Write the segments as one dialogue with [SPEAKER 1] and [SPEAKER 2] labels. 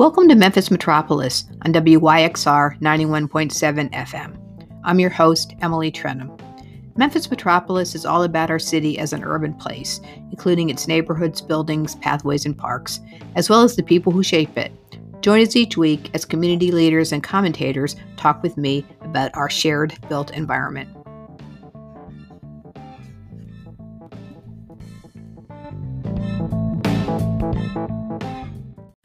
[SPEAKER 1] Welcome to Memphis Metropolis on WYXR 91.7 FM. I'm your host, Emily Trenholm. Memphis Metropolis is all about our city as an urban place, including its neighborhoods, buildings, pathways, and parks, as well as the people who shape it. Join us each week as community leaders and commentators talk with me about our shared built environment.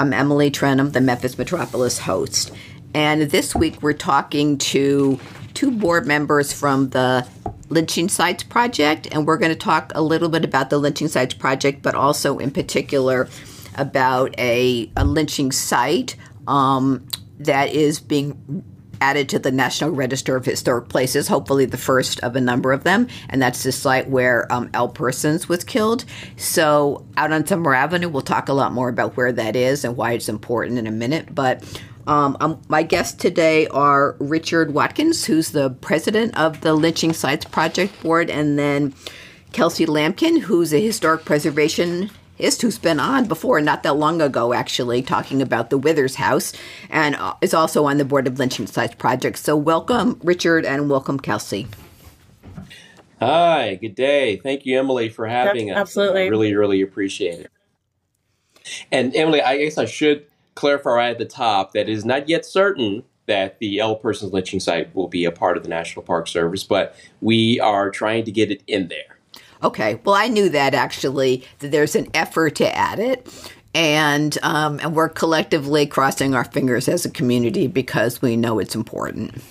[SPEAKER 1] I'm Emily Trenholm, the Memphis Metropolis host. And this week we're talking to two board members from the Lynching Sites Project. And we're going to talk a little bit about the Lynching Sites Project, but also in particular about a, a lynching site um, that is being added to the National Register of Historic Places, hopefully the first of a number of them. And that's the site where um, Ell Persons was killed. So, out on Summer Avenue, we'll talk a lot more about where that is and why it's important in a minute. But um, um, my guests today are Richard Watkins, who's the president of the Lynching Sites Project Board, and then Kelsey Lampkin, who's a historic preservation is who's been on before, not that long ago, actually, talking about the Withers House, and uh, is also on the board of Lynching Sites Project. So, welcome, Richard, and welcome, Kelsey.
[SPEAKER 2] Hi, good day. Thank you, Emily, for having us.
[SPEAKER 3] Absolutely.
[SPEAKER 2] I really, really appreciate it. And Emily, I guess I should clarify right at the top that it is not yet certain that the Ell Persons lynching site will be a part of the National Park Service, but we are trying to get it in there.
[SPEAKER 1] Okay. Well, I knew that actually that there's an effort to add it, and um, and we're collectively crossing our fingers as a community because we know it's important.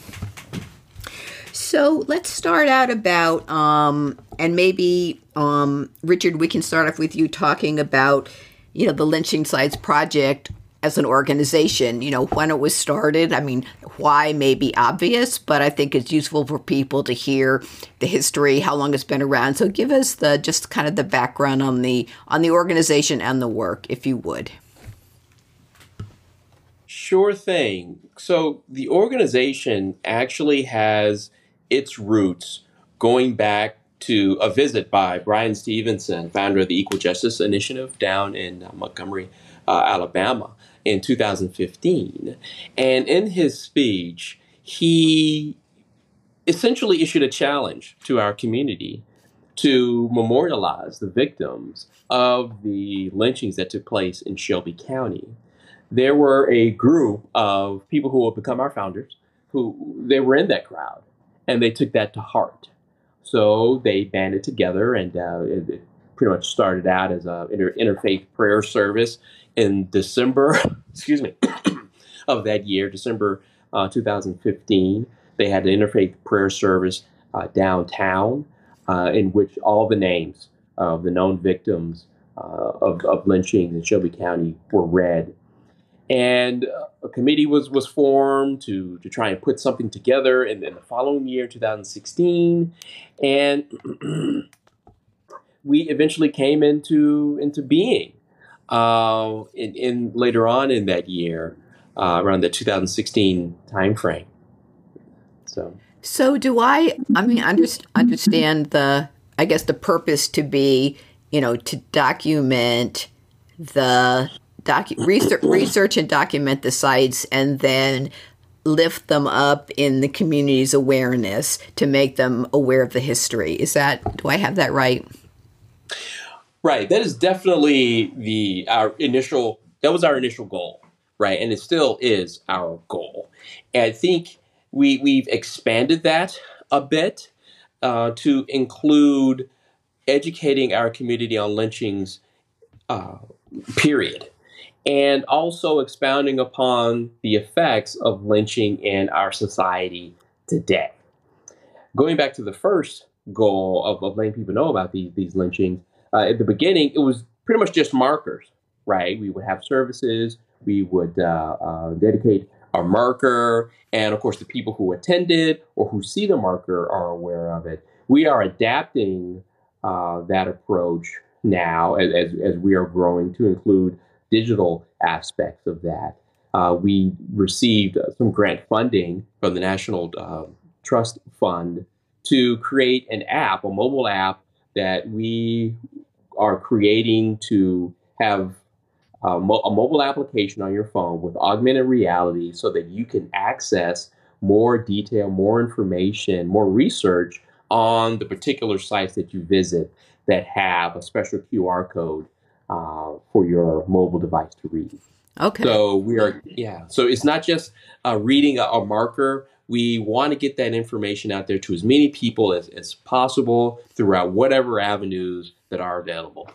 [SPEAKER 1] So let's start out about um, and maybe um, Richard, we can start off with you talking about you know the lynching sites project as an organization, you know, when it was started. I mean, why may be obvious, but I think it's useful for people to hear the history, how long it's been around. So give us the just kind of the background on the on the organization and the work, if you would.
[SPEAKER 2] Sure thing. So the organization actually has its roots going back to a visit by Bryan Stevenson, founder of the Equal Justice Initiative down in uh, Montgomery, uh, Alabama in 2015. And in his speech, he essentially issued a challenge to our community to memorialize the victims of the lynchings that took place in Shelby County. There were a group of people who would become our founders who they were in that crowd and they took that to heart. So they banded together and uh, it pretty much started out as a inter- interfaith prayer service in December, excuse me, of that year, December uh, 2015, they had an interfaith prayer service uh, downtown uh, in which all the names of the known victims uh, of, of lynchings in Shelby County were read. And uh, a committee was, was formed to, to try and put something together in, in the following year, 2016. And we eventually came into, into being uh, in, in later on in that year, uh, around the 2016 timeframe. So,
[SPEAKER 1] so do I? I mean, understand the I guess the purpose to be, you know, to document the docu- research, research and document the sites, and then lift them up in the community's awareness to make them aware of the history. Is that do I have that right?
[SPEAKER 2] Right. That is definitely the our initial that was our initial goal, right? And it still is our goal. And I think we we've expanded that a bit uh, to include educating our community on lynchings, uh, period, and also expounding upon the effects of lynching in our society today. Going back to the first goal of, of letting people know about these these lynchings uh, at the beginning, it was pretty much just markers, right? We would have services we would uh, uh, dedicate a marker, and of course, the people who attended or who see the marker are aware of it. We are adapting uh, that approach now as, as, as, we are growing to include digital aspects of that. Uh, we received some grant funding from the National uh, Trust Fund to create an app, a mobile app that we are creating to have a, mo- a mobile application on your phone with augmented reality so that you can access more detail, more information, more research on the particular sites that you visit that have a special QR code uh, for your mobile device to read.
[SPEAKER 1] Okay.
[SPEAKER 2] So we are, yeah. So it's not just uh, reading a, a, marker. We want to get that information out there to as many people as, as possible throughout whatever avenues that are available.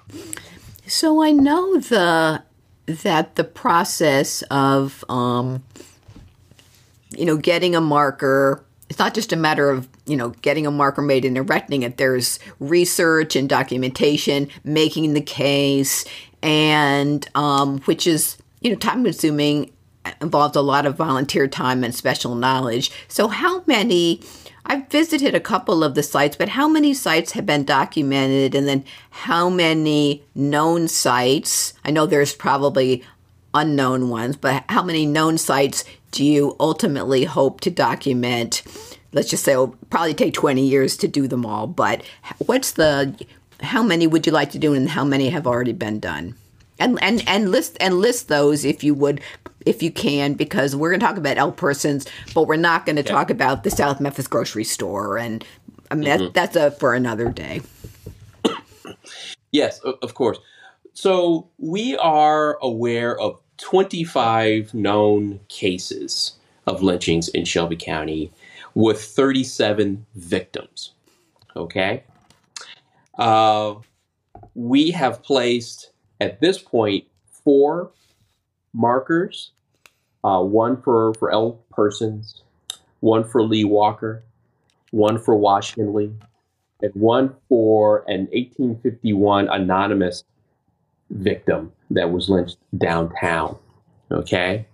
[SPEAKER 1] So I know the that the process of um, you know getting a marker it's not just a matter of you know getting a marker made and erecting it there's research and documentation making the case and um, which is you know time consuming involves a lot of volunteer time and special knowledge so how many I've visited a couple of the sites, but how many sites have been documented and then how many known sites? I know there's probably unknown ones, but how many known sites do you ultimately hope to document? Let's just say it'll probably take 20 years to do them all, but what's the how many would you like to do and how many have already been done? And and and list and list those if you would if you can, because we're going to talk about Ell Persons, but we're not going to talk about the South Memphis grocery store, and I mean mm-hmm. that, that's a for another day.
[SPEAKER 2] yes, of course. So we are aware of 25 known cases of lynchings in Shelby County, with 37 victims. Okay, uh, we have placed at this point four markers uh, one for, for Ell Persons, one for Lee Walker, one for Washington Lee, and one for an 1851 anonymous victim that was lynched downtown. Okay?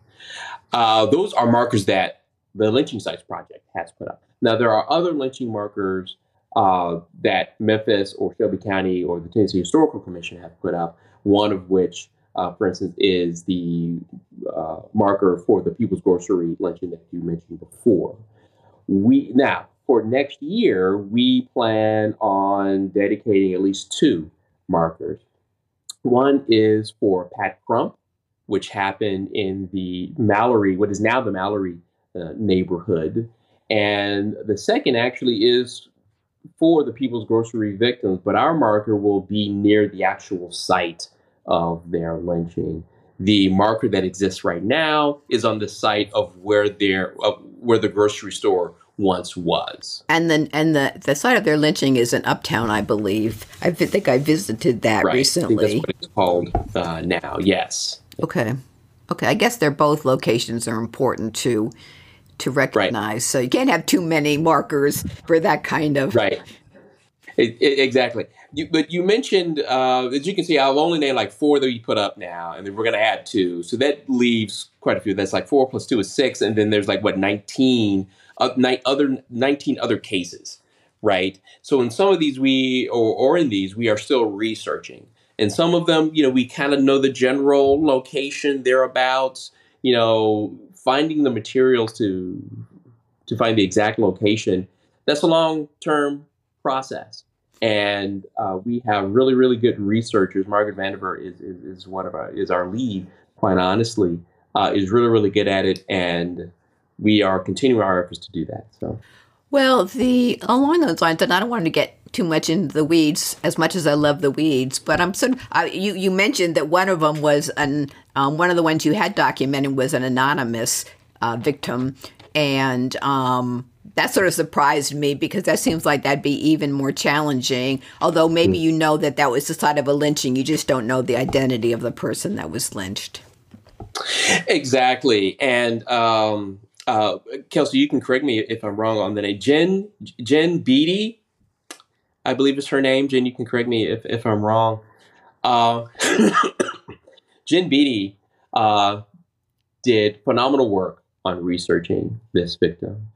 [SPEAKER 2] Uh, those are markers that the Lynching Sites Project has put up. Now, there are other lynching markers uh, that Memphis or Shelby County or the Tennessee Historical Commission have put up, one of which uh, for instance, is the uh, marker for the People's Grocery lynching that you mentioned before. We now for next year we plan on dedicating at least two markers. One is for Pat Crump, which happened in the Mallory, what is now the Mallory uh, neighborhood, and the second actually is for the People's Grocery victims, but our marker will be near the actual site of their lynching. The marker that exists right now is on the site of where their uh, where the grocery store once was.
[SPEAKER 1] And then and the the site of their lynching is in Uptown, I believe. I think I visited that
[SPEAKER 2] right.
[SPEAKER 1] recently.
[SPEAKER 2] that's what it's called uh, now. Yes.
[SPEAKER 1] Okay. Okay. I guess they're both locations are important to to recognize. Right. So you can't have too many markers for that kind of
[SPEAKER 2] right. It, it, exactly. You, but you mentioned, uh, as you can see, I've only named like four that we put up now, and then we're going to add two. So that leaves quite a few. That's like four plus two is six, and then there's like what nineteen uh, ni- other nineteen other cases, right? So in some of these, we or or in these, we are still researching. And some of them, you know, we kind of know the general location thereabouts. You know, finding the materials to to find the exact location. That's a long term process and uh, we have really really good researchers. Margaret Vandiver is, is, is one of our is our lead. Quite honestly, uh, is really really good at it, and we are continuing our efforts to do that. So.
[SPEAKER 1] Well, the along those lines, and I don't want to get too much into the weeds as much as I love the weeds, but I'm sort of, you you mentioned that one of them was an um, one of the ones you had documented was an anonymous uh, victim, and um, that sort of surprised me because that seems like that'd be even more challenging. Although maybe mm. you know that that was the side of a lynching, you just don't know the identity of the person that was lynched.
[SPEAKER 2] Exactly, and um, uh, Kelsey, you can correct me if I'm wrong on the name. Jen Jen Beatty, I believe is her name. Jen, you can correct me if, if I'm wrong. Uh, Jen Beatty uh, did phenomenal work on researching this victim.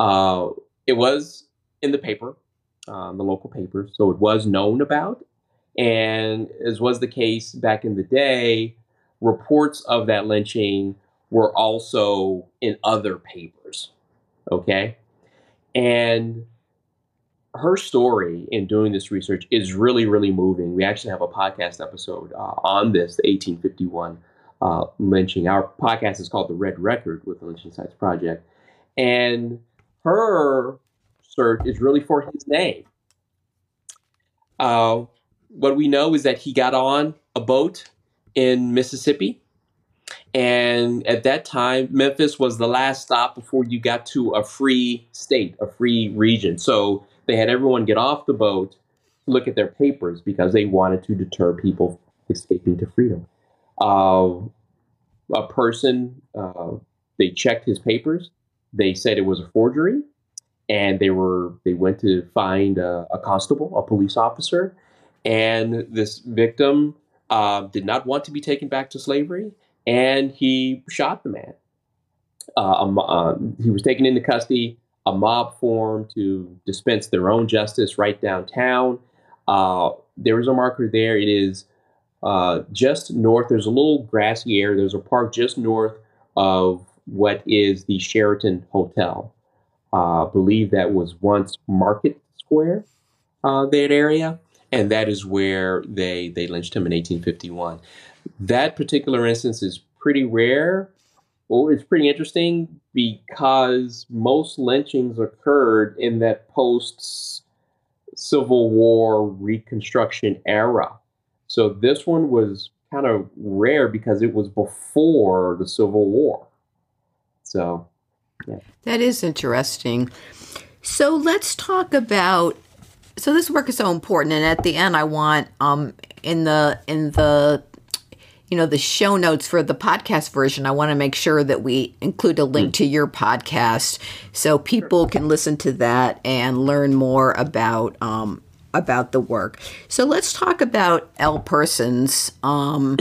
[SPEAKER 2] Uh, it was in the paper, um, the local paper, so it was known about. And as was the case back in the day, reports of that lynching were also in other papers. Okay. And her story in doing this research is really, really moving. We actually have a podcast episode uh, on this, the 1851 uh, lynching. Our podcast is called The Red Record with the Lynching Sites Project. And her search is really for his name. Uh, what we know is that he got on a boat in Mississippi. And at that time, Memphis was the last stop before you got to a free state, a free region. So they had everyone get off the boat, look at their papers because they wanted to deter people escaping to freedom. Uh, a person, uh, they checked his papers. They said it was a forgery, and they were they went to find a, a constable, a police officer, and this victim uh, did not want to be taken back to slavery, and he shot the man. Uh, um, he was taken into custody. A mob formed to dispense their own justice right downtown. Uh, there is a marker there. It is uh, just north. There's a little grassy area. There's a park just north of what is the Sheraton Hotel. Uh, I believe that was once Market Square, uh, that area and that is where they they lynched him in 1851. That particular instance is pretty rare. Well, it's pretty interesting because most lynchings occurred in that post Civil War Reconstruction era. So this one was kind of rare because it was before the Civil War. So,
[SPEAKER 1] yeah. That is interesting. So let's talk about so this work is so important and at the end i want um in the in the you know the show notes for the podcast version i want to make sure that we include a link to your podcast so people can listen to that and learn more about um about the work so let's talk about Ell Persons um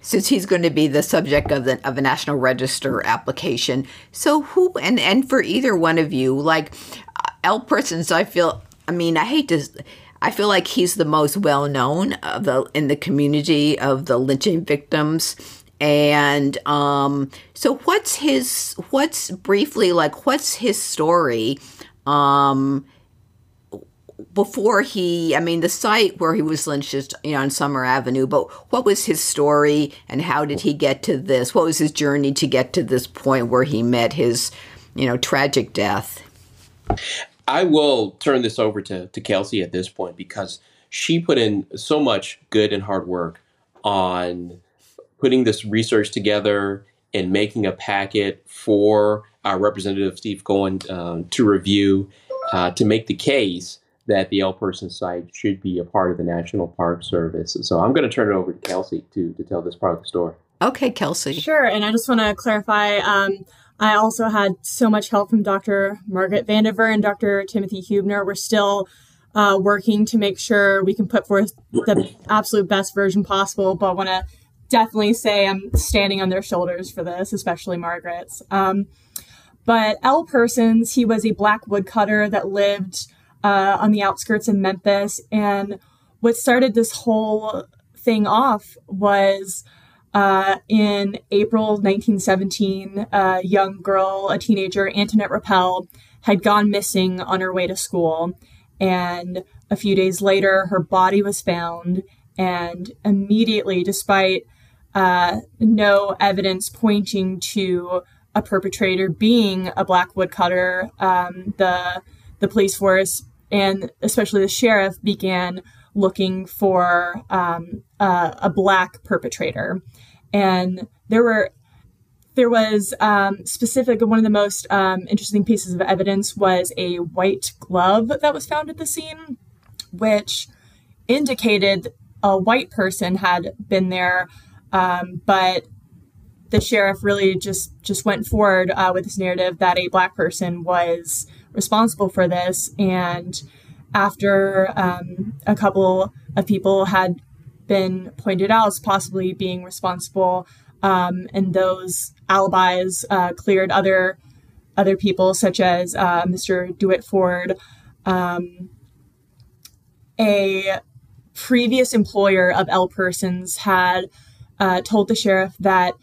[SPEAKER 1] since he's going to be the subject of the of a national register application so who and and for either one of you like Ell Persons i feel I mean, I hate to. I feel like he's the most well known of the in the community of the lynching victims. And um, so, what's his? What's briefly like? What's his story? Um, before he, I mean, the site where he was lynched is you know on Summer Avenue. But what was his story, and how did he get to this? What was his journey to get to this point where he met his, you know, tragic death?
[SPEAKER 2] I will turn this over to, to Kelsey at this point because she put in so much good and hard work on putting this research together and making a packet for our representative Steve Cohen uh, to review uh, to make the case that the Ell Person site should be a part of the National Park Service. So I'm going to turn it over to Kelsey to, to tell this part of the story.
[SPEAKER 1] Okay, Kelsey.
[SPEAKER 4] Sure. And I just want to clarify um, I also had so much help from Dr. Margaret Vandiver and Dr. Timothy Huebner. We're still uh, working to make sure we can put forth the absolute best version possible, but I want to definitely say I'm standing on their shoulders for this, especially Margaret's. Um, but Ell Persons, he was a black woodcutter that lived uh, on the outskirts of Memphis. And what started this whole thing off was uh, in April 1917, a young girl, a teenager, Antoinette Rappel, had gone missing on her way to school. And a few days later, her body was found. And immediately, despite uh, no evidence pointing to a perpetrator being a black woodcutter, um, the the police force and especially the sheriff began looking for um, uh, a black perpetrator. And there were there was um, specific one of the most um, interesting pieces of evidence was a white glove that was found at the scene which indicated a white person had been there um, but the sheriff really just just went forward uh, with this narrative that a black person was responsible for this and after um, a couple of people had been pointed out as possibly being responsible. um, and those alibis uh, cleared other other people, such as uh, Mr. Dewitt Ford. Um, a previous employer of Ell Persons had uh, told the sheriff that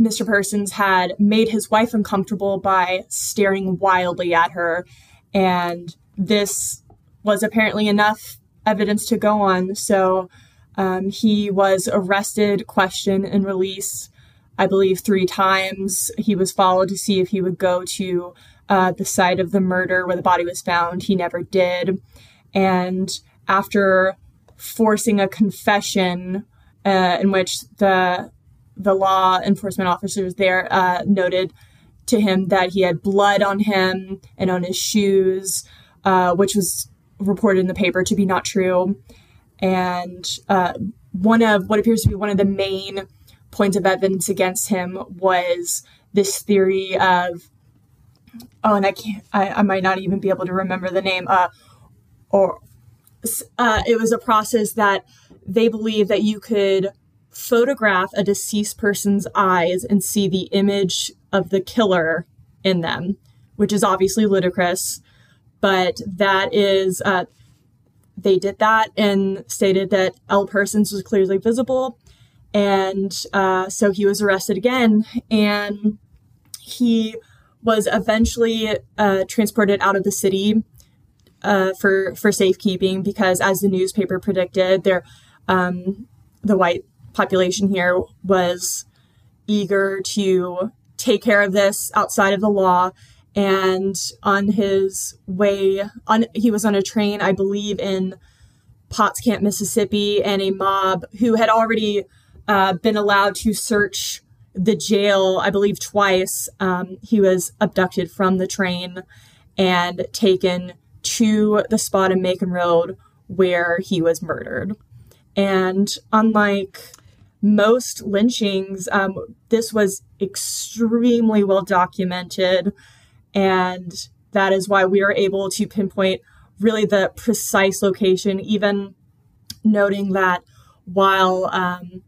[SPEAKER 4] Mr. Persons had made his wife uncomfortable by staring wildly at her, and this was apparently enough evidence to go on. So um, he was arrested, questioned, and released, I believe, three times. He was followed to see if he would go to uh, the site of the murder where the body was found. He never did. And after forcing a confession uh, in which the the law enforcement officers there uh, noted to him that he had blood on him and on his shoes, uh, which was reported in the paper to be not true. And uh, one of what appears to be one of the main points of evidence against him was this theory of oh, and I can't, I, I might not even be able to remember the name, uh, or uh, it was a process that they believe that you could photograph a deceased person's eyes and see the image of the killer in them, which is obviously ludicrous, but that is uh, they did that and stated that Ell Persons was clearly visible. And uh, so he was arrested again. And he was eventually uh, transported out of the city uh, for, for safekeeping because, as the newspaper predicted, there, um, the white population here was eager to take care of this outside of the law. And on his way on he was on a train i believe in potts camp mississippi and a mob who had already uh, been allowed to search the jail i believe twice. Um, he was abducted from the train and taken to the spot in macon road where he was murdered. And unlike most lynchings um, this was extremely well documented and that is why we are able to pinpoint really the precise location, even noting that while um,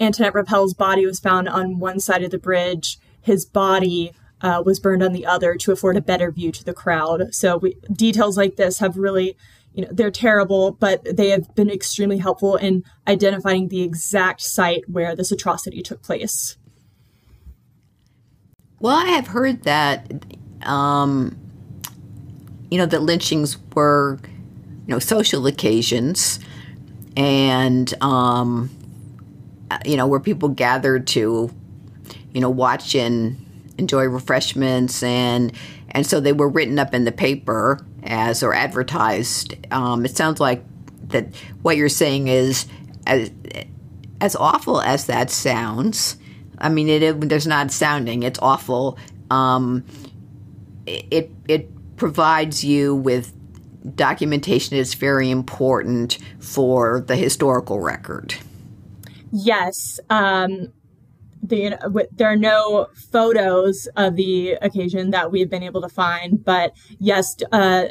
[SPEAKER 4] Antoinette Rappel's body was found on one side of the bridge, his body uh, was burned on the other to afford a better view to the crowd. So we, details like this have really, you know, they're terrible, but they have been extremely helpful in identifying the exact site where this atrocity took place.
[SPEAKER 1] Well, I have heard that, um, you know, that lynchings were, you know, social occasions, and um, you know, where people gathered to, you know, watch and enjoy refreshments, and and so they were written up in the paper as or advertised. Um, it sounds like that what you're saying is as as awful as that sounds I mean, it, it there's not sounding. It's awful. Um, it it provides you with documentation that's very important for the historical record.
[SPEAKER 4] Yes. Um, the, there are no photos of the occasion that we've been able to find, but yes, uh,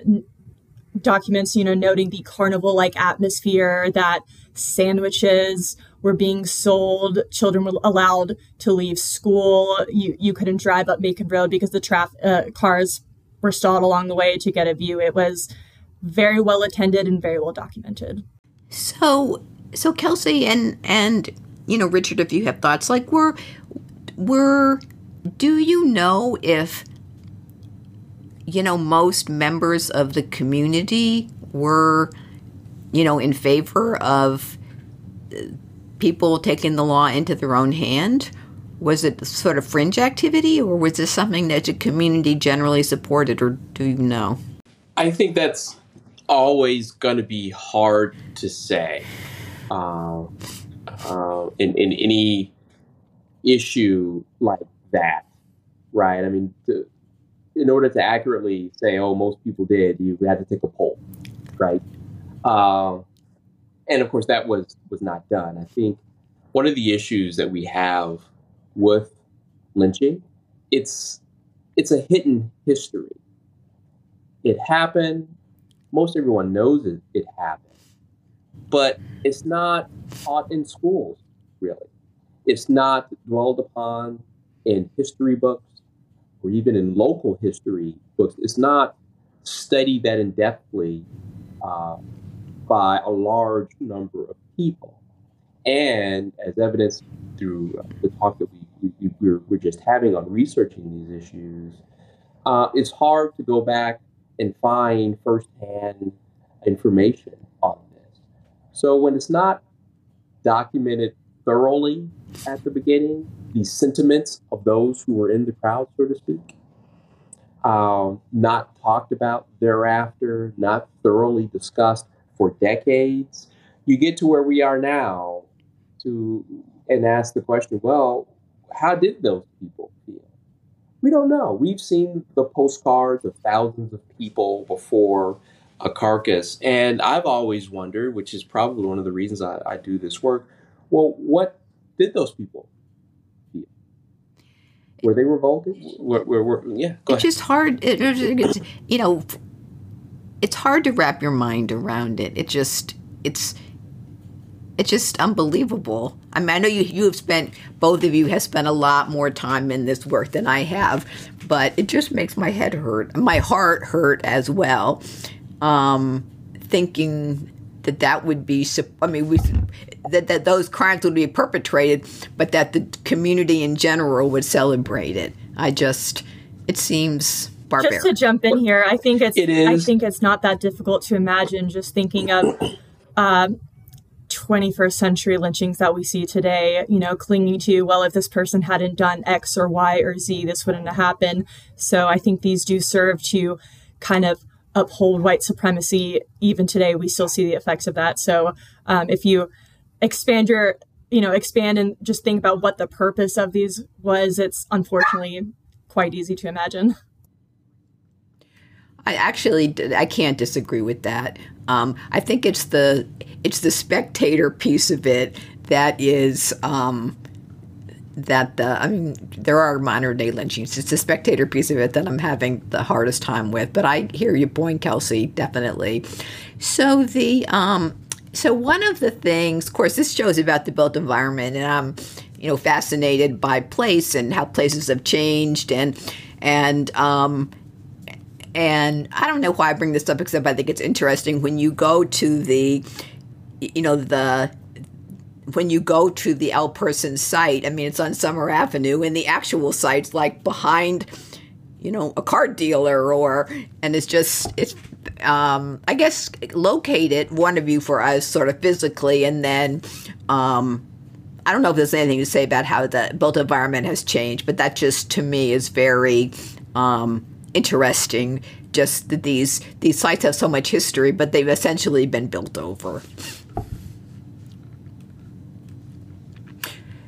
[SPEAKER 4] documents, you know, noting the carnival like atmosphere, that sandwiches were being sold. Children were allowed to leave school. You you couldn't drive up Macon Road because the traffic uh, cars were stalled along the way to get a view. It was very well attended and very well documented.
[SPEAKER 1] So so Kelsey and and you know Richard, if you have thoughts like we're we're do you know if you know most members of the community were you know in favor of people taking the law into their own hand? Was it sort of fringe activity, or was this something that the community generally supported, or do you know?
[SPEAKER 2] I think that's always going to be hard to say uh, uh, in, in any issue like that, right? I mean, to, in order to accurately say, oh, most people did, you had to take a poll, right? Uh, and of course that was was not done. I think one of the issues that we have with lynching, it's it's a hidden history. It happened. Most everyone knows it, it happened, but it's not taught in schools really. it's not dwelled upon in history books or even in local history books. It's not studied that in depthly uh, by a large number of people. And as evidenced through the talk that we, we, we're, we're just having on researching these issues, uh, it's hard to go back and find firsthand information. So when it's not documented thoroughly at the beginning, the sentiments of those who were in the crowd, so to speak, um, not talked about thereafter, not thoroughly discussed for decades, you get to where we are now to and ask the question, well, how did those people feel? We don't know. We've seen the postcards of thousands of people before a carcass, and I've always wondered, which is probably one of the reasons I, I do this work. Well, what did those people feel? Were they revolted? Were, were, were yeah,
[SPEAKER 1] it's just hard. It, it's, you know, it's hard to wrap your mind around it. It just it's it's just unbelievable. I mean, I know you you have spent both of you have spent a lot more time in this work than I have, but it just makes my head hurt, my heart hurt as well. Um, thinking that that would be, I mean, we, that that those crimes would be perpetrated, but that the community in general would celebrate it. I just, it seems barbaric.
[SPEAKER 4] Just to jump in here, I think it's, it is. I think it's not that difficult to imagine. Just thinking of. Um, 21st century lynchings that we see today, you know, clinging to, well, if this person hadn't done X or Y or Z, this wouldn't have happened. So I think these do serve to kind of uphold white supremacy. Even today, we still see the effects of that. So um, if you expand your, you know, expand and just think about what the purpose of these was, it's unfortunately quite easy to imagine.
[SPEAKER 1] I actually I can't disagree with that. Um, I think it's the it's the spectator piece of it that is um, that the I mean there are modern day lynchings. It's the spectator piece of it that I'm having the hardest time with. But I hear your point, Kelsey, definitely. So the um, so one of the things, of course, this show is about the built environment, and I'm you know fascinated by place and how places have changed and and um, and I don't know why I bring this up except I think it's interesting when you go to the, you know, the, when you go to the Ell Person site, I mean, it's on Summer Avenue and the actual site's like behind, you know, a car dealer or, and it's just, it's, um, I guess, locate one of you for us sort of physically and then, um, I don't know if there's anything to say about how the built environment has changed, but that just to me is very, um, interesting. Just that these these sites have so much history, but they've essentially been built over.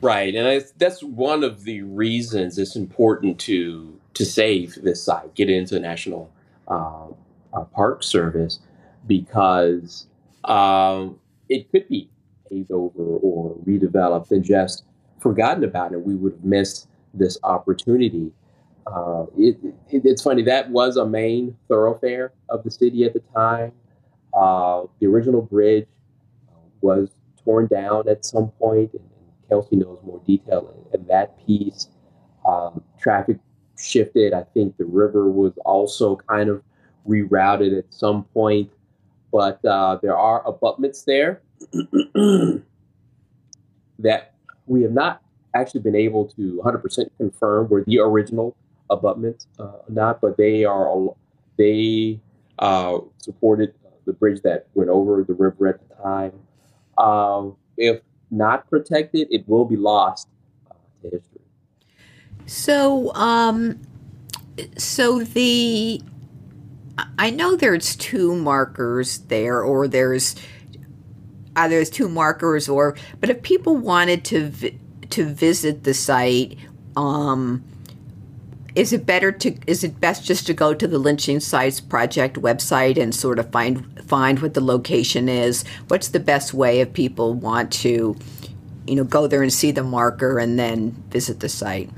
[SPEAKER 2] Right, and I, that's one of the reasons it's important to to save this site, get into the National uh, uh, Park Service, because um, it could be paved over or redeveloped and just forgotten about, and we would have missed this opportunity uh, it, it, it's funny that was a main thoroughfare of the city at the time. Uh, the original bridge was torn down at some point, and, Kelsey knows more detail in, that piece. Um, traffic shifted. I think the river was also kind of rerouted at some point, but uh, there are abutments there that we have not actually been able to 100% confirm were the original abutments uh, not, but they are they uh, supported the bridge that went over the river at the time. Um, if not protected, it will be lost uh, to history.
[SPEAKER 1] So, um, so the I know there's two markers there, or there's either there's two markers, or but if people wanted to vi- to visit the site, um, is it better to is it best just to go to the lynching sites project website and sort of find find what the location is what's the best way if people want to you know go there and see the marker and then visit the site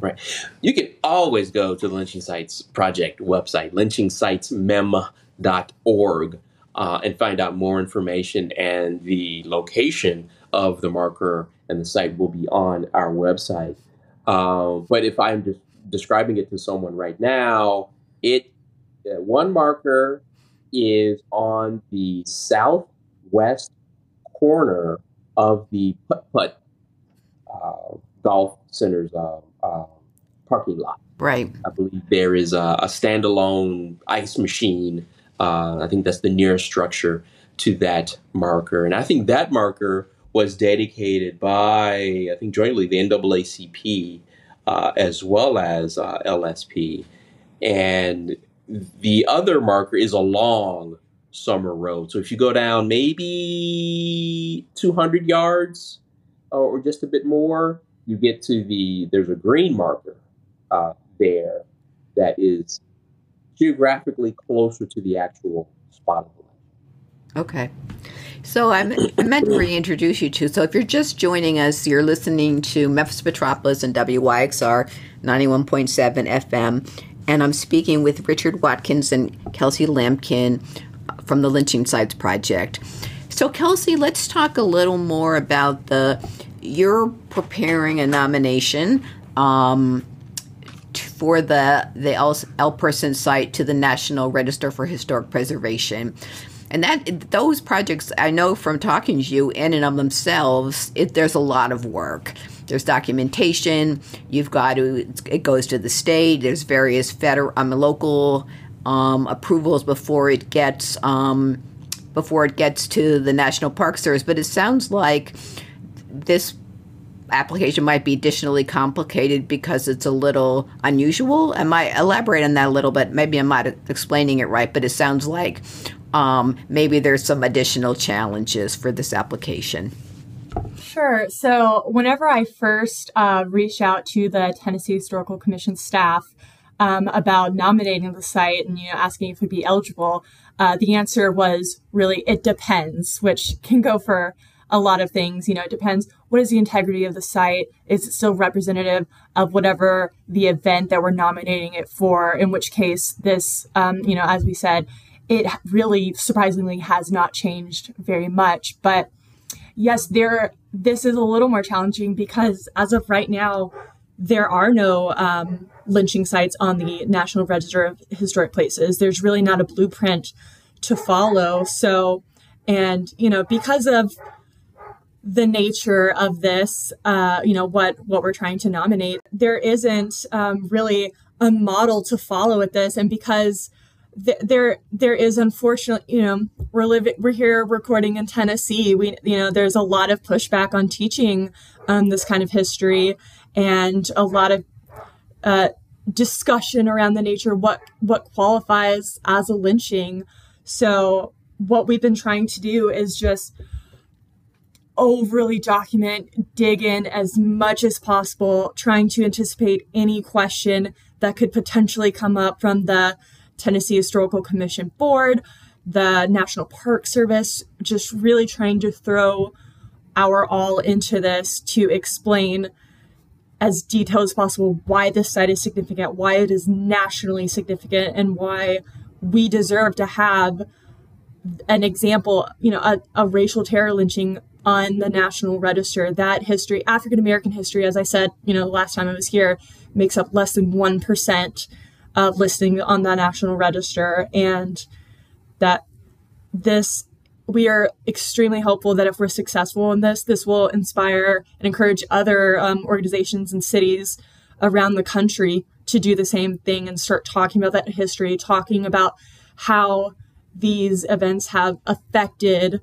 [SPEAKER 2] right you can always go to the lynching sites project website lynchingsitesmem.org uh, and find out more information. And the location of the marker and the site will be on our website. Uh, but if I'm just describing it to someone right now, it uh, one marker is on the southwest corner of the Putt Putt uh, Golf Center's uh, uh, parking lot.
[SPEAKER 1] Right.
[SPEAKER 2] I believe there is a, a standalone ice machine. Uh, I think that's the nearest structure to that marker. And I think that marker was dedicated by, I think, jointly the NAACP uh, as well as uh, LSP. And the other marker is along Summer Road. So if you go down maybe 200 yards or just a bit more, you get to the, there's a green marker uh, there that is geographically closer to the actual spot of the.
[SPEAKER 1] Okay. So I'm, I meant to reintroduce you to. So if you're just joining us, you're listening to Memphis Metropolis and WYXR 91.7 FM. And I'm speaking with Richard Watkins and Kelsey Lampkin from the Lynching Sites Project. So Kelsey, let's talk a little more about the you're preparing a nomination um, for the the Ell, Person site to the National Register for Historic Preservation. And that those projects, I know from talking to you, in and of themselves, it, there's a lot of work. There's documentation. You've got to. It goes to the state. There's various federal, um, local um, approvals before it gets um, before it gets to the National Park Service. But it sounds like this application might be additionally complicated because it's a little unusual. I might elaborate on that a little bit. Maybe I'm not explaining it right, but it sounds like um, maybe there's some additional challenges for this application.
[SPEAKER 4] Sure. So, whenever I first uh, reached out to the Tennessee Historical Commission staff um, about nominating the site and you know asking if would be eligible, uh, the answer was really it depends, which can go for a lot of things. You know, it depends what is the integrity of the site? Is it still representative of whatever the event that we're nominating it for? In which case, this, um, you know, as we said, it really surprisingly has not changed very much. But yes, there, this is a little more challenging because as of right now, there are no um, lynching sites on the National Register of Historic Places. There's really not a blueprint to follow. So, and, you know, because of the nature of this, uh, you know, what what we're trying to nominate, there isn't um, really a model to follow with this, and because th- there there is unfortunately, you know, we're living we're here recording in Tennessee. We you know, there's a lot of pushback on teaching um, this kind of history, and a lot of uh, discussion around the nature what what qualifies as a lynching. So what we've been trying to do is just overly document, dig in as much as possible, trying to anticipate any question that could potentially come up from the Tennessee Historical Commission Board, the National Park Service, just really trying to throw our all into this to explain as detailed as possible why this site is significant, why it is nationally significant, and why we deserve to have an example, you know, a, a racial terror lynching on the National Register. That history, African American history, as I said, you know, the last time I was here, makes up less than 1% of listing on the National Register. And that this, we are extremely hopeful that if we're successful in this, this will inspire and encourage other um, organizations and cities around the country to do the same thing and start talking about that history, talking about how these events have affected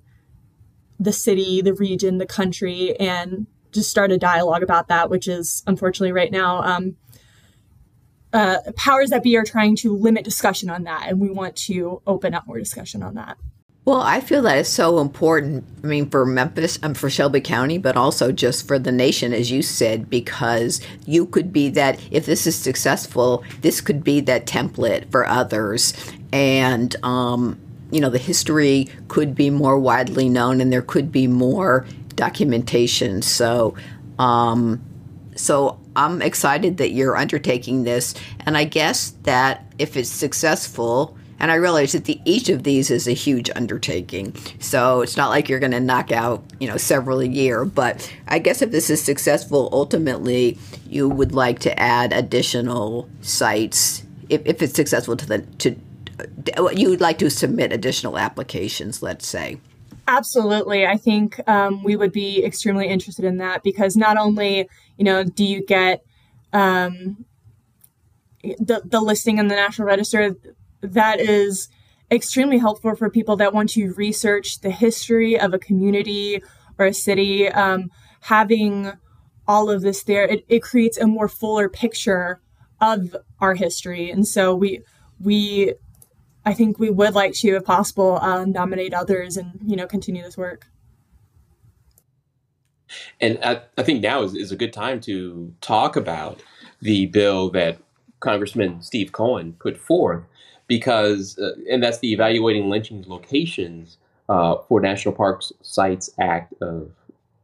[SPEAKER 4] the city, the region, the country, and just start a dialogue about that, which is unfortunately right now. Um, uh, powers that be are trying to limit discussion on that, and we want to open up more discussion on that.
[SPEAKER 1] Well, I feel that is so important. I mean, for Memphis and um, for Shelby County, but also just for the nation, as you said, because you could be that, if this is successful, this could be that template for others. And, um, you know, the history could be more widely known and there could be more documentation. So, um, so I'm excited that you're undertaking this. And I guess that if it's successful, And I realize that the, each of these is a huge undertaking. So it's not like you're going to knock out, you know, several a year. But I guess if this is successful, ultimately you would like to add additional sites if, if it's successful to the to you would like to submit additional applications, let's say.
[SPEAKER 4] Absolutely. I think um, we would be extremely interested in that because not only, you know, do you get um, the, the listing in the National Register, that is extremely helpful for people that want to research the history of a community or a city. Um, having all of this there, it, it creates a more fuller picture of our history. And so we, we I think we would like to, if possible, uh, nominate others and you know continue this work.
[SPEAKER 2] And I, I think now is, is a good time to talk about the bill that Congressman Steve Cohen put forth, because uh, and that's the Evaluating Lynching Locations uh, for National Parks Sites Act of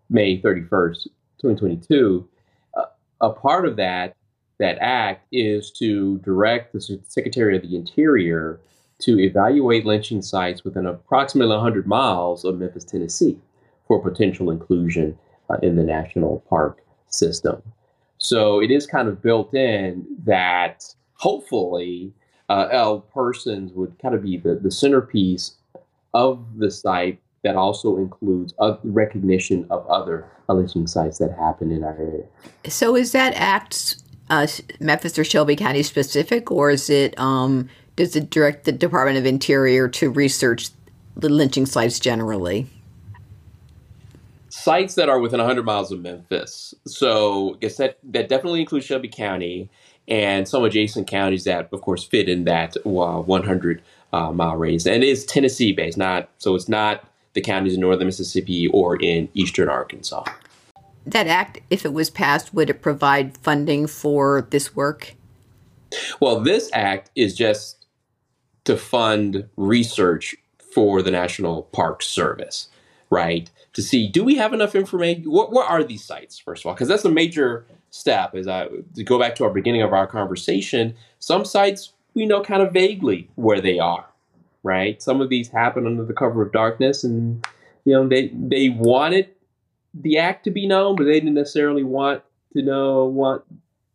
[SPEAKER 2] May thirty first, twenty twenty two. Uh, a part of that that act is to direct the Secretary of the Interior to evaluate lynching sites within approximately 100 miles of Memphis, Tennessee, for potential inclusion uh, in the national park system. So it is kind of built in that hopefully uh, Ell Persons would kind of be the, the centerpiece of the site that also includes recognition of other lynching sites that happen in our area.
[SPEAKER 1] So is that act uh, Memphis or Shelby County specific, or is it um, does it direct the Department of Interior to research the lynching sites generally?
[SPEAKER 2] Sites that are within 100 miles of Memphis. So I guess that, that definitely includes Shelby County and some adjacent counties that, of course, fit in that uh, 100 uh, mile radius. And it is Tennessee based, not so it's not the counties in northern Mississippi or in eastern Arkansas.
[SPEAKER 1] That act, if it was passed, would it provide funding for this work?
[SPEAKER 2] Well, this act is just to fund research for the National Park Service, right? To see do we have enough information? What, what are these sites, first of all? Because that's a major step. As I uh, to go back to our beginning of our conversation, some sites we know kind of vaguely where they are, right? Some of these happen under the cover of darkness, and you know they they wanted the act to be known, but they didn't necessarily want to know want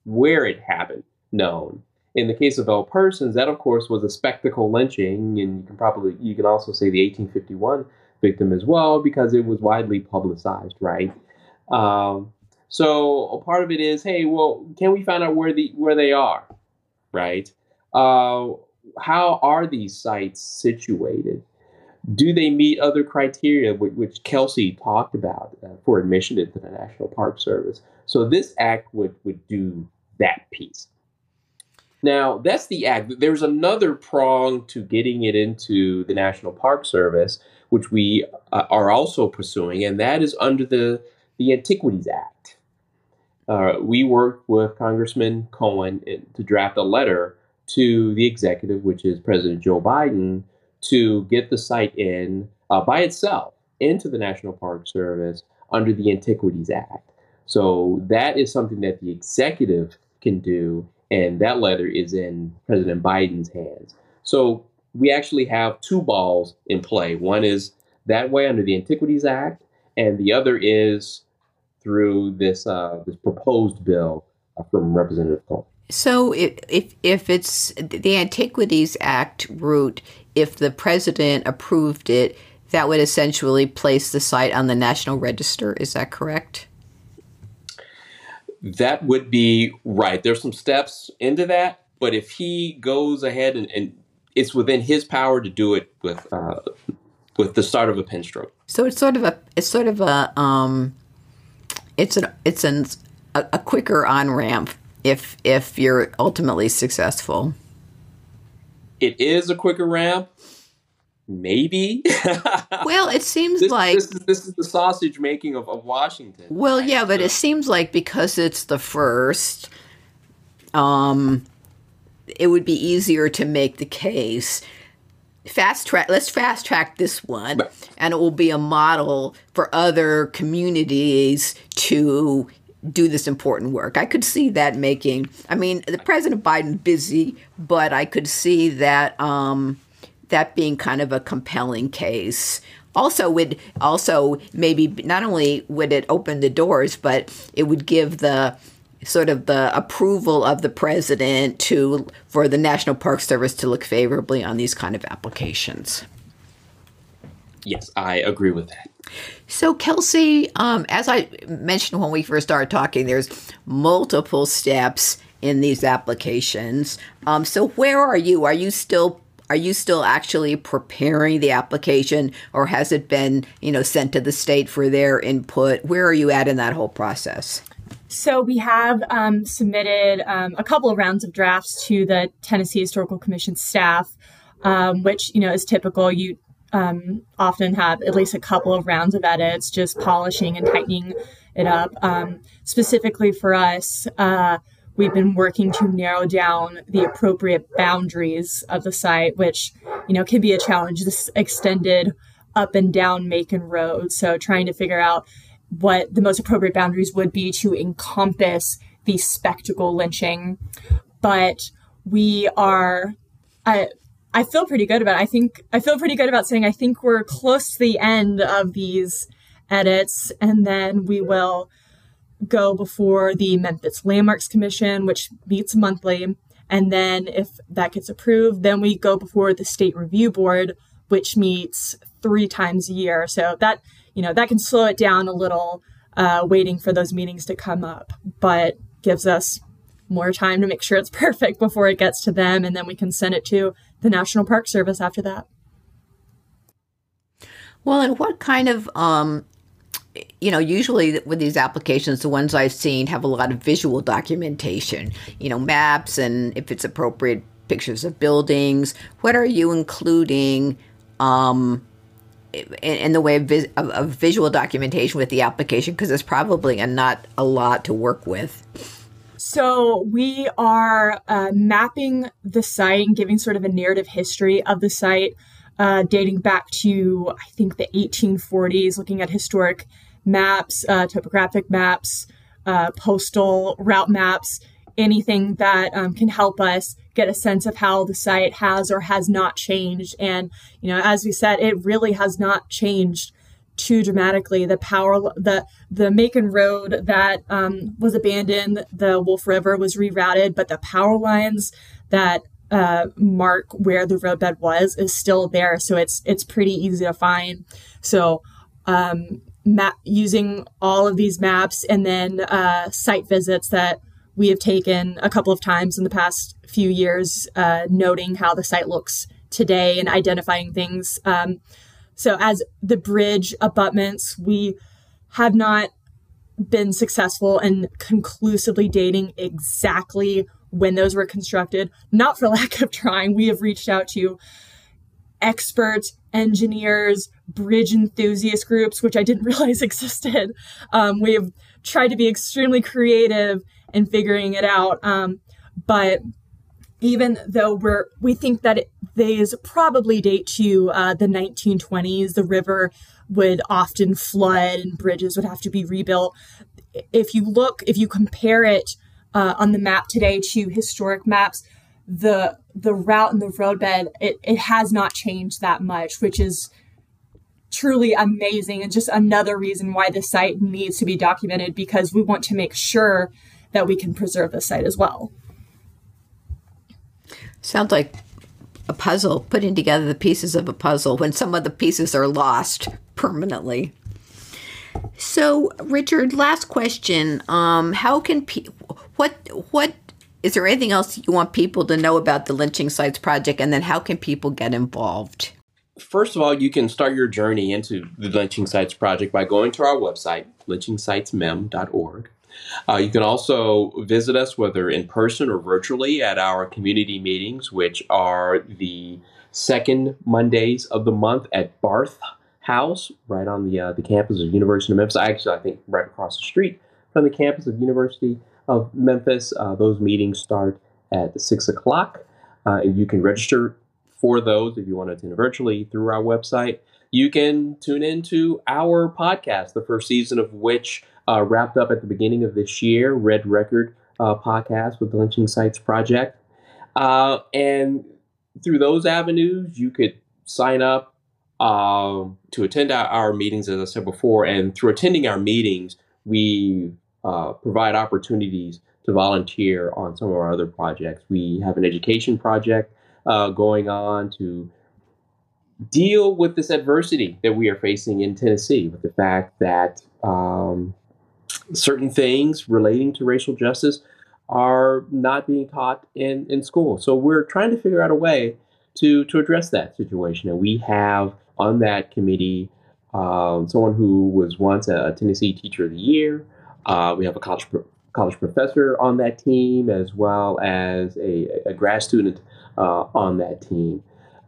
[SPEAKER 2] where it happened known. In the case of Ell Persons, that of course was a spectacle lynching, and you can probably you can also say the 1851 victim as well because it was widely publicized, right? Um, so a part of it is, hey, well, can we find out where the where they are, right? Uh, how are these sites situated? Do they meet other criteria, which, Kelsey talked about uh, for admission into the National Park Service? So this act would would do that piece. Now, that's the act. There's another prong to getting it into the National Park Service, which we uh, are also pursuing, and that is under the, the Antiquities Act. Uh, we worked with Congressman Cohen to draft a letter to the executive, which is President Joe Biden, to get the site in uh, by itself into the National Park Service under the Antiquities Act. So that is something that the executive can do and that letter is in President Biden's hands. So we actually have two balls in play. One is that way under the Antiquities Act, and the other is through this uh, this proposed bill uh, from Representative Cole.
[SPEAKER 1] So if, if if it's the Antiquities Act route, if the president approved it, that would essentially place the site on the National Register. Is that correct?
[SPEAKER 2] That would be right. There's some steps into that, but if he goes ahead and, and it's within his power to do it with uh, with the start of a pen stroke.
[SPEAKER 1] So it's sort of a it's sort of a um, it's an it's an, a, a quicker on ramp if if you're ultimately successful.
[SPEAKER 2] It is a quicker ramp, maybe.
[SPEAKER 1] well, it seems
[SPEAKER 2] this,
[SPEAKER 1] like
[SPEAKER 2] this is, this is the sausage making of, of Washington.
[SPEAKER 1] Well, right? yeah, but so. it seems like because it's the first, um, it would be easier to make the case. Fast track. Let's fast track this one, and it will be a model for other communities to do this important work. I could see that making. I mean, the President Biden busy, but I could see that. Um, that being kind of a compelling case. Also, would also maybe not only would it open the doors, but it would give the sort of the approval of the president to for the National Park Service to look favorably on these kind of applications.
[SPEAKER 2] Yes, I agree with that.
[SPEAKER 1] So, Kelsey, um, as I mentioned when we first started talking, there's multiple steps in these applications. Um, so, where are you? Are you still are you still actually preparing the application, or has it been you know sent to the state for their input? Where are you at in that whole process?
[SPEAKER 4] So we have um, submitted um, a couple of rounds of drafts to the Tennessee Historical Commission staff, um, which you know is typical. You um, often have at least a couple of rounds of edits, just polishing and tightening it up. Um, specifically for us, uh, we've been working to narrow down the appropriate boundaries of the site, which you know can be a challenge. This extended up and down Macon Road, so trying to figure out what the most appropriate boundaries would be to encompass the spectacle lynching, but we are. I, I feel pretty good about it. I think I feel pretty good about saying I think we're close to the end of these edits, and then we will go before the Memphis Landmarks Commission, which meets monthly. And then if that gets approved, then we go before the State Review Board, which meets three times a year. So that, you know, that can slow it down a little, uh, waiting for those meetings to come up, but gives us more time to make sure it's perfect before it gets to them. And then we can send it to the National Park Service after that.
[SPEAKER 1] Well, and what kind of, um, you know, usually with these applications, the ones I've seen have a lot of visual documentation, you know, maps and if it's appropriate, pictures of buildings. What are you including um, in, the way of, vis- of, of, visual documentation with the application? Because there's probably a, not a lot to work with.
[SPEAKER 4] So we are uh, mapping the site and giving sort of a narrative history of the site, uh, dating back to I think the 1840s, looking at historic maps, uh, topographic maps, uh, postal route maps, anything that um, can help us get a sense of how the site has or has not changed. And you know, as we said, it really has not changed too dramatically. The power, the the Macon Road that um, was abandoned, the Wolf River was rerouted, but the power lines that uh, mark where the roadbed was is still there, so it's it's pretty easy to find. So. Um, map using all of these maps and then uh, site visits that we have taken a couple of times in the past few years, uh, noting how the site looks today and identifying things. Um, so, as the bridge abutments, we have not been successful in conclusively dating exactly when those were constructed. Not for lack of trying, we have reached out to experts, engineers, bridge enthusiast groups, which I didn't realize existed. Um, we have tried to be extremely creative in figuring it out. Um, but even though we're we think that it, these probably date to uh, the 1920s, the river would often flood and bridges would have to be rebuilt. If you look, if you compare it uh, on the map today to historic maps, the the route and the roadbed it, it has not changed that much, which is truly amazing and just another reason why the site needs to be documented because we want to make sure that we can preserve the site as well.
[SPEAKER 1] Sounds like a puzzle, putting together the pieces of a puzzle when some of the pieces are lost permanently. So, Richard, last question. Um, how can pe- what what is there anything else you want people to know about the Lynching Sites Project, and then how can people get involved?
[SPEAKER 2] First of all, you can start your journey into the Lynching Sites Project by going to our website, lynchingsitesmem.org. Uh, you can also visit us, whether in person or virtually, at our community meetings, which are the second Mondays of the month at Barth House, right on the uh, the campus of University of Memphis. Actually, I think right across the street from the campus of University of Memphis. Uh, those meetings start at six o'clock, uh, and you can register for those if you want to attend virtually through our website. You can tune into our podcast, the first season of which uh, wrapped up at the beginning of this year, Red Record uh, podcast with the Lynching Sites Project. Uh, and through those avenues, you could sign up um, to attend our, our, meetings, as I said before, and through attending our meetings, we uh, provide opportunities to volunteer on some of our other projects. We have an education project uh, going on to deal with this adversity that we are facing in Tennessee, with the fact that um, certain things relating to racial justice are not being taught in, in school. So we're trying to figure out a way to, to address that situation. And we have on that committee um, someone who was once a Tennessee Teacher of the Year. Uh, we have a college college professor on that team, as well as a, a grad student uh, on that team.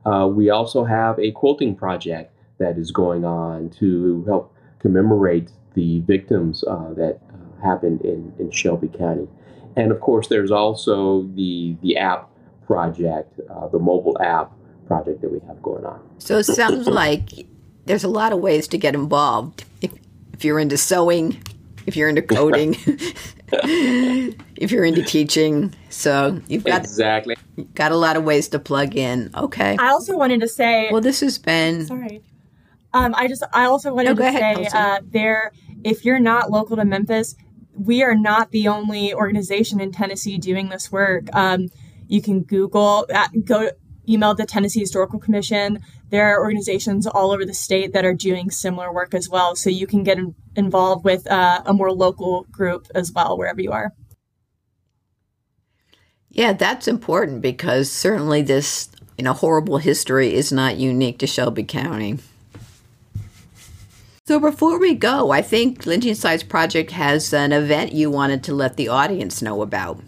[SPEAKER 2] Uh, we also have a quilting project that is going on to help commemorate the victims uh, that uh, happened in, in Shelby County. And of course, there's also the, the app project, uh, the mobile app project that we have going on.
[SPEAKER 1] So it sounds like there's a lot of ways to get involved. If, if you're into sewing, if you're into coding, if you're into teaching. So you've got
[SPEAKER 2] exactly
[SPEAKER 1] got a lot of ways to plug in. Okay.
[SPEAKER 4] I also wanted to say.
[SPEAKER 1] Well, this has been.
[SPEAKER 4] Sorry. Um, I just I also wanted to ahead, say uh, there if you're not local to Memphis, we are not the only organization in Tennessee doing this work. Um, you can Google uh, go email the Tennessee Historical Commission. There are organizations all over the state that are doing similar work as well. So you can get in- involved with uh, a more local group as well, wherever you are.
[SPEAKER 1] Yeah, that's important because certainly this you know horrible history is not unique to Shelby County. So before we go, I think Lynching Sites Project has an event you wanted to let the audience know about.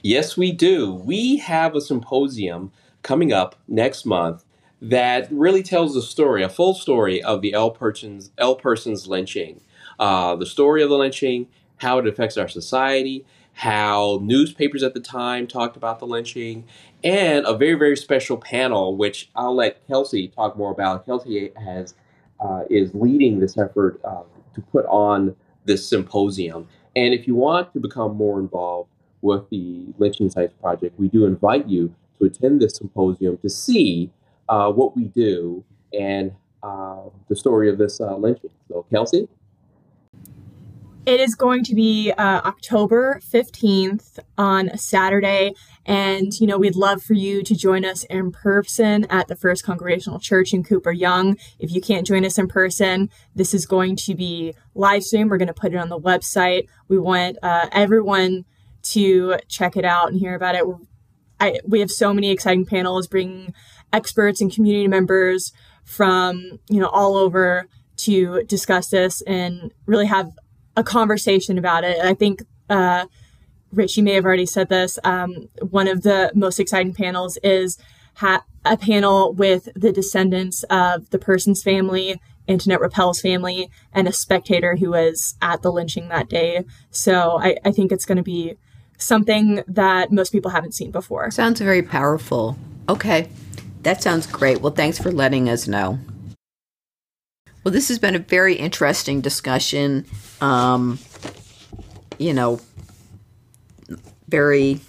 [SPEAKER 2] Yes, we do. We have a symposium coming up next month that really tells the story, a full story of the Ell Persons, Ell Persons lynching, uh, the story of the lynching, how it affects our society, how newspapers at the time talked about the lynching, and a very very special panel, which I'll let Kelsey talk more about. Kelsey has uh, is leading this effort uh, to put on this symposium, and if you want to become more involved with the Lynching Sites Project, we do invite you to attend this symposium to see uh, what we do and uh, the story of this uh, lynching. So, Kelsey?
[SPEAKER 4] It is going to be uh, October 15th on Saturday. And, you know, we'd love for you to join us in person at the First Congregational Church in Cooper Young. If you can't join us in person, this is going to be live stream. We're going to put it on the website. We want uh, everyone to check it out and hear about it. I, we have so many exciting panels bringing experts and community members from you know all over to discuss this and really have a conversation about it. I think uh, Richie may have already said this. Um, one of the most exciting panels is ha- a panel with the descendants of the Persons' family, Antoinette Rappel's family, and a spectator who was at the lynching that day. So I, I think it's going to be something that most people haven't seen before.
[SPEAKER 1] Sounds very powerful. Okay, that sounds great. Well, thanks for letting us know. Well, this has been a very interesting discussion. Um, you know, very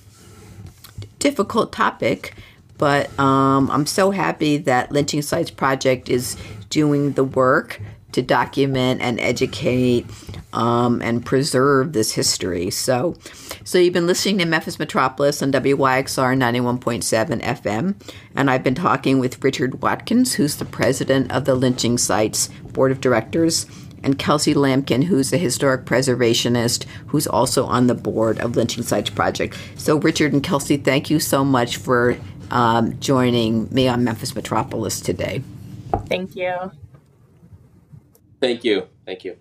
[SPEAKER 1] difficult topic, but um, I'm so happy that Lynching Sites Project is doing the work to document and educate um, and preserve this history. So, so you've been listening to Memphis Metropolis on WYXR 91.7 FM, and I've been talking with Richard Watkins, who's the president of the Lynching Sites Board of Directors, and Kelsey Lampkin, who's a historic preservationist, who's also on the board of Lynching Sites Project. So, Richard and Kelsey, thank you so much for um, joining me on Memphis Metropolis today.
[SPEAKER 4] Thank you.
[SPEAKER 2] Thank you. Thank you.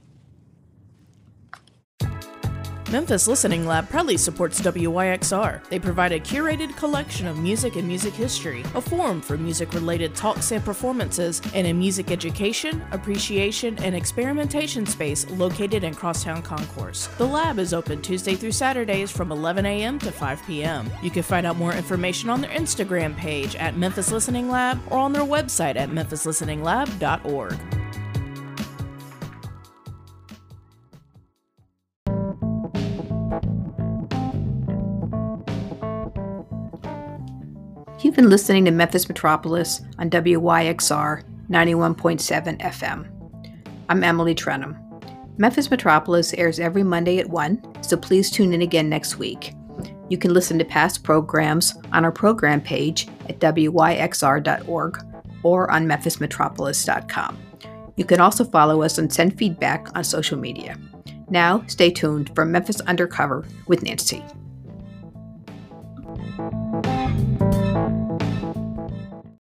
[SPEAKER 3] Memphis Listening Lab proudly supports WYXR. They provide a curated collection of music and music history, a forum for music related talks and performances, and a music education, appreciation, and experimentation space located in Crosstown Concourse. The lab is open Tuesday through Saturdays from 11 a.m. to 5 p.m. You can find out more information on their Instagram page at Memphis Listening Lab or on their website at memphislisteninglab.org.
[SPEAKER 1] You've been listening to Memphis Metropolis on WYXR 91.7 FM. I'm Emily Trenholm. Memphis Metropolis airs every Monday at 1, so please tune in again next week. You can listen to past programs on our program page at wyxr.org or on memphismetropolis.com. You can also follow us and send feedback on social media. Now, stay tuned for Memphis Undercover with Nancy.